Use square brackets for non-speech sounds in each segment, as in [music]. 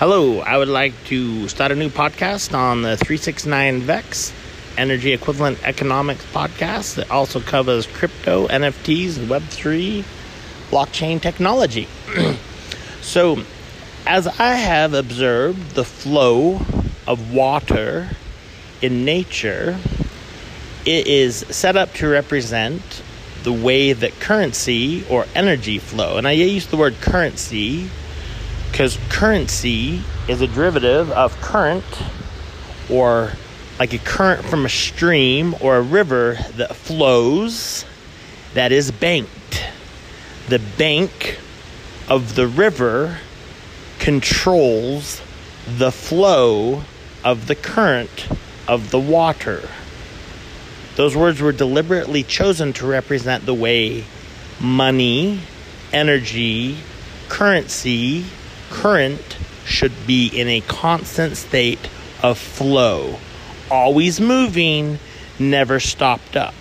Hello, I would like to start a new podcast on the 369 VEX Energy Equivalent Economics podcast that also covers crypto, NFTs, Web3, blockchain technology. [clears throat] so, as I have observed the flow of water in nature, it is set up to represent the way that currency or energy flow. And I use the word currency because currency is a derivative of current or like a current from a stream or a river that flows that is banked. The bank of the river controls the flow of the current of the water. Those words were deliberately chosen to represent the way money, energy, currency, current should be in a constant state of flow, always moving, never stopped up.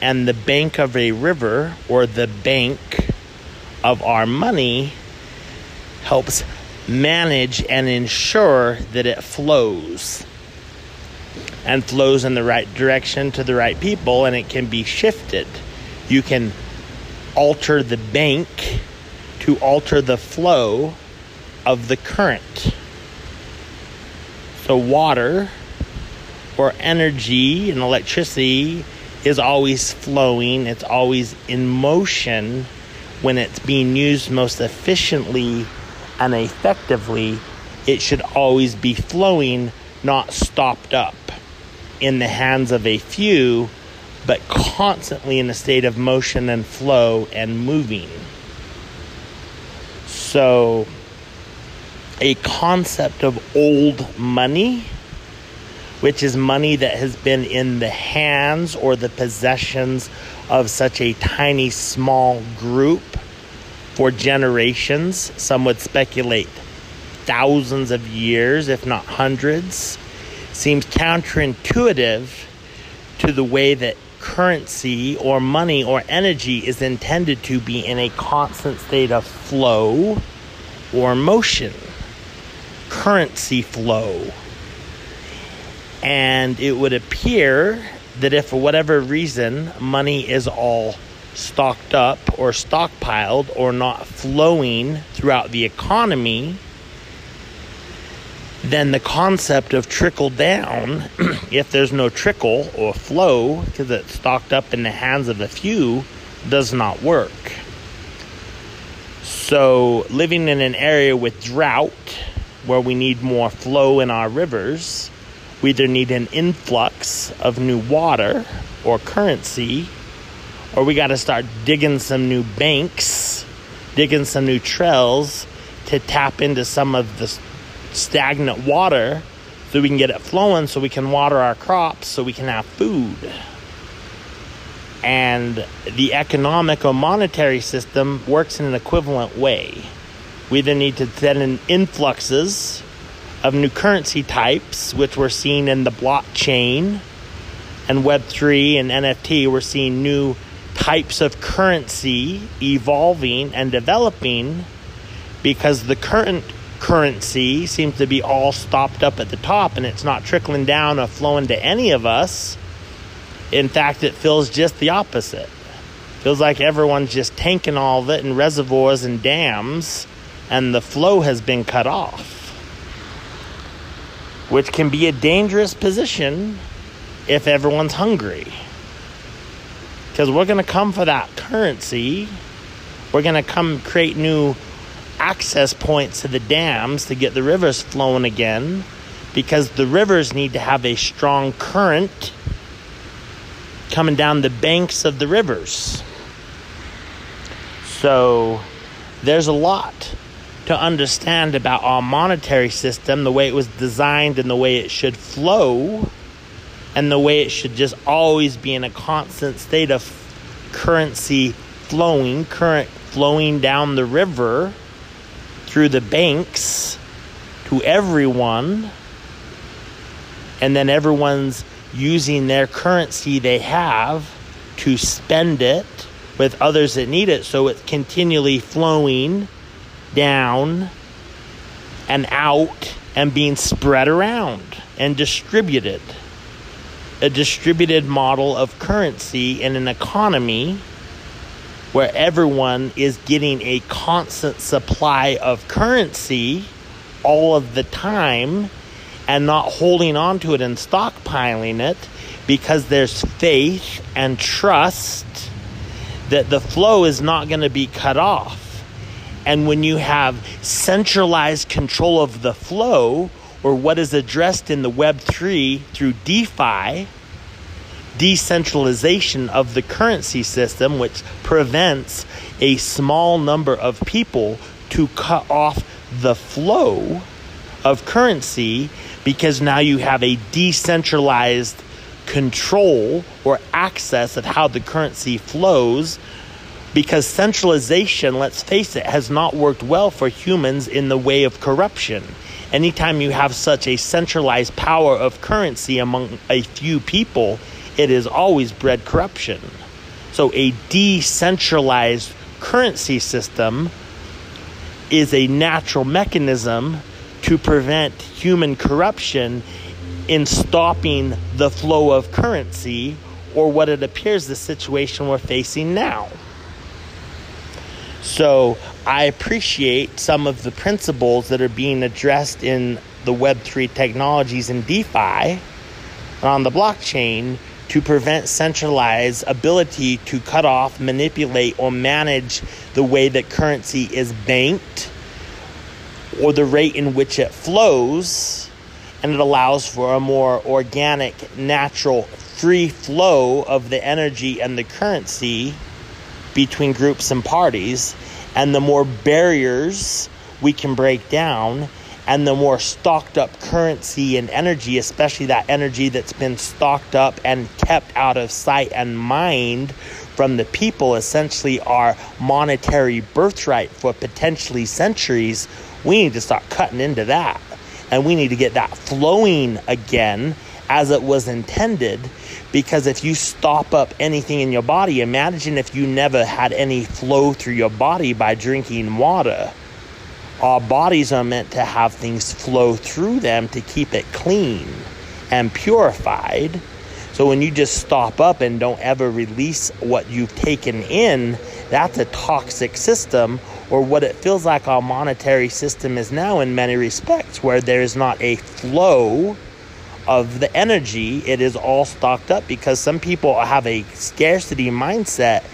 And the bank of a river or the bank of our money helps manage and ensure that it flows and flows in the right direction to the right people and it can be shifted. You can alter the bank to alter the flow of the current. So, water or energy and electricity is always flowing, it's always in motion when it's being used most efficiently and effectively. It should always be flowing, not stopped up in the hands of a few, but constantly in a state of motion and flow and moving. So, a concept of old money, which is money that has been in the hands or the possessions of such a tiny, small group for generations. Some would speculate thousands of years, if not hundreds, seems counterintuitive to the way that currency or money or energy is intended to be in a constant state of flow or motion currency flow. And it would appear that if for whatever reason money is all stocked up or stockpiled or not flowing throughout the economy, then the concept of trickle down, [clears throat] if there's no trickle or flow because it's stocked up in the hands of a few, does not work. So, living in an area with drought where we need more flow in our rivers, we either need an influx of new water or currency, or we got to start digging some new banks, digging some new trails to tap into some of the stagnant water so we can get it flowing so we can water our crops so we can have food. And the economic or monetary system works in an equivalent way. We then need to send in influxes of new currency types, which we're seeing in the blockchain and Web3 and NFT. We're seeing new types of currency evolving and developing because the current currency seems to be all stopped up at the top and it's not trickling down or flowing to any of us. In fact, it feels just the opposite. Feels like everyone's just tanking all of it in reservoirs and dams and the flow has been cut off, which can be a dangerous position if everyone's hungry. Because we're going to come for that currency. We're going to come create new access points to the dams to get the rivers flowing again because the rivers need to have a strong current coming down the banks of the rivers. So there's a lot to understand about our monetary system, the way it was designed and the way it should flow, and the way it should just always be in a constant state of currency flowing, current flowing down the river through the banks to everyone, and then everyone's using their currency they have to spend it with others that need it, so it's continually flowing down and out and being spread around and distributed. A distributed model of currency in an economy where everyone is getting a constant supply of currency all of the time and not holding on to it and stockpiling it because there's faith and trust that the flow is not going to be cut off. And when you have centralized control of the flow, or what is addressed in the Web3 through DeFi, decentralization of the currency system, which prevents a small number of people to cut off the flow of currency because now you have a decentralized control or access of how the currency flows because centralization, let's face it, has not worked well for humans in the way of corruption. Anytime you have such a centralized power of currency among a few people, it has always bred corruption. So, a decentralized currency system is a natural mechanism to prevent human corruption in stopping the flow of currency or what it appears the situation we're facing now. So I appreciate some of the principles that are being addressed in the Web3 technologies and DeFi on the blockchain to prevent centralized ability to cut off, manipulate, or manage the way that currency is banked or the rate in which it flows. And it allows for a more organic, natural, free flow of the energy and the currency between groups and parties, and the more barriers we can break down, and the more stocked up currency and energy, especially that energy that's been stocked up and kept out of sight and mind from the people, essentially our monetary birthright for potentially centuries, we need to start cutting into that. And we need to get that flowing again as it was intended because if you stop up anything in your body, imagine if you never had any flow through your body by drinking water. Our bodies are meant to have things flow through them to keep it clean and purified. So when you just stop up and don't ever release what you've taken in, that's a toxic system, or what it feels like our monetary system is now in many respects, where there is not a flow of the energy, it is all stocked up because some people have a scarcity mindset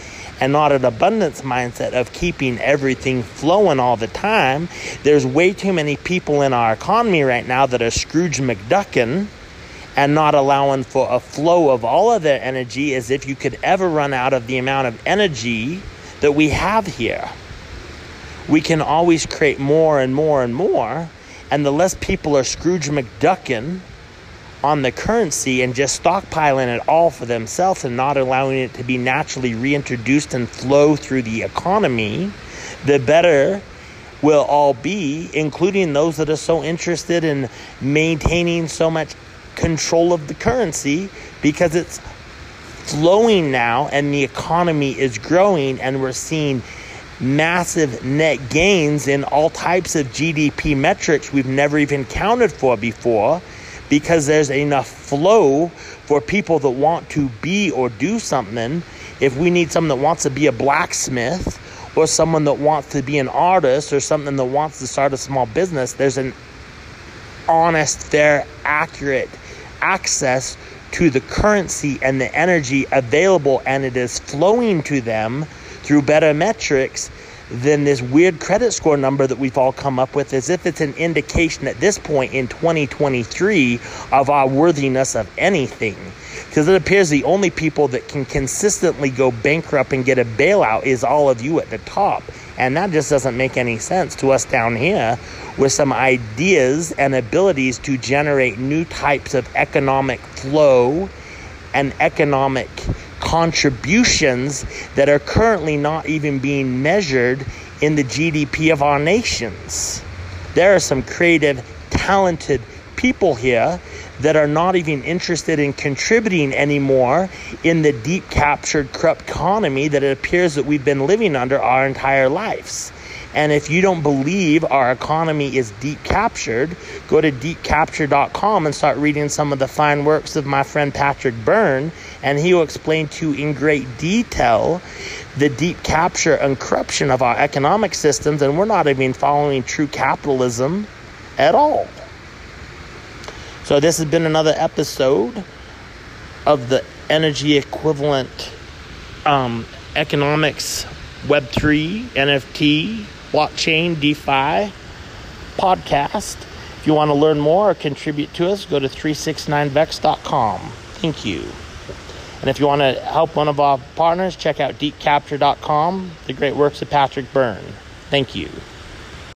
and not an abundance mindset of keeping everything flowing all the time. There's way too many people in our economy right now that are Scrooge McDuckin and not allowing for a flow of all of their energy as if you could ever run out of the amount of energy that we have here. We can always create more and more and more, and the less people are Scrooge McDuckin on the currency and just stockpiling it all for themselves and not allowing it to be naturally reintroduced and flow through the economy, the better we'll all be, including those that are so interested in maintaining so much control of the currency because it's flowing now and the economy is growing and we're seeing massive net gains in all types of GDP metrics we've never even counted for before because there's enough flow for people that want to be or do something. If we need someone that wants to be a blacksmith or someone that wants to be an artist or something that wants to start a small business, there's an honest, fair, accurate access to the currency and the energy available, and it is flowing to them through better metrics than this weird credit score number that we've all come up with as if it's an indication at this point in 2023 of our worthiness of anything. Because it appears the only people that can consistently go bankrupt and get a bailout is all of you at the top. And that just doesn't make any sense to us down here with some ideas and abilities to generate new types of economic flow and economic contributions that are currently not even being measured in the GDP of our nations. There are some creative, talented people here that are not even interested in contributing anymore in the deep captured corrupt economy that it appears that we've been living under our entire lives. And if you don't believe our economy is deep captured, go to deepcapture.com and start reading some of the fine works of my friend Patrick Byrne, and he will explain to you in great detail the deep capture and corruption of our economic systems, and we're not even following true capitalism at all. So, this has been another episode of the energy equivalent um, economics, Web3, NFT, blockchain, DeFi podcast. If you want to learn more or contribute to us, go to 369vex.com. Thank you. And if you want to help one of our partners, check out deepcapture.com, the great works of Patrick Byrne. Thank you.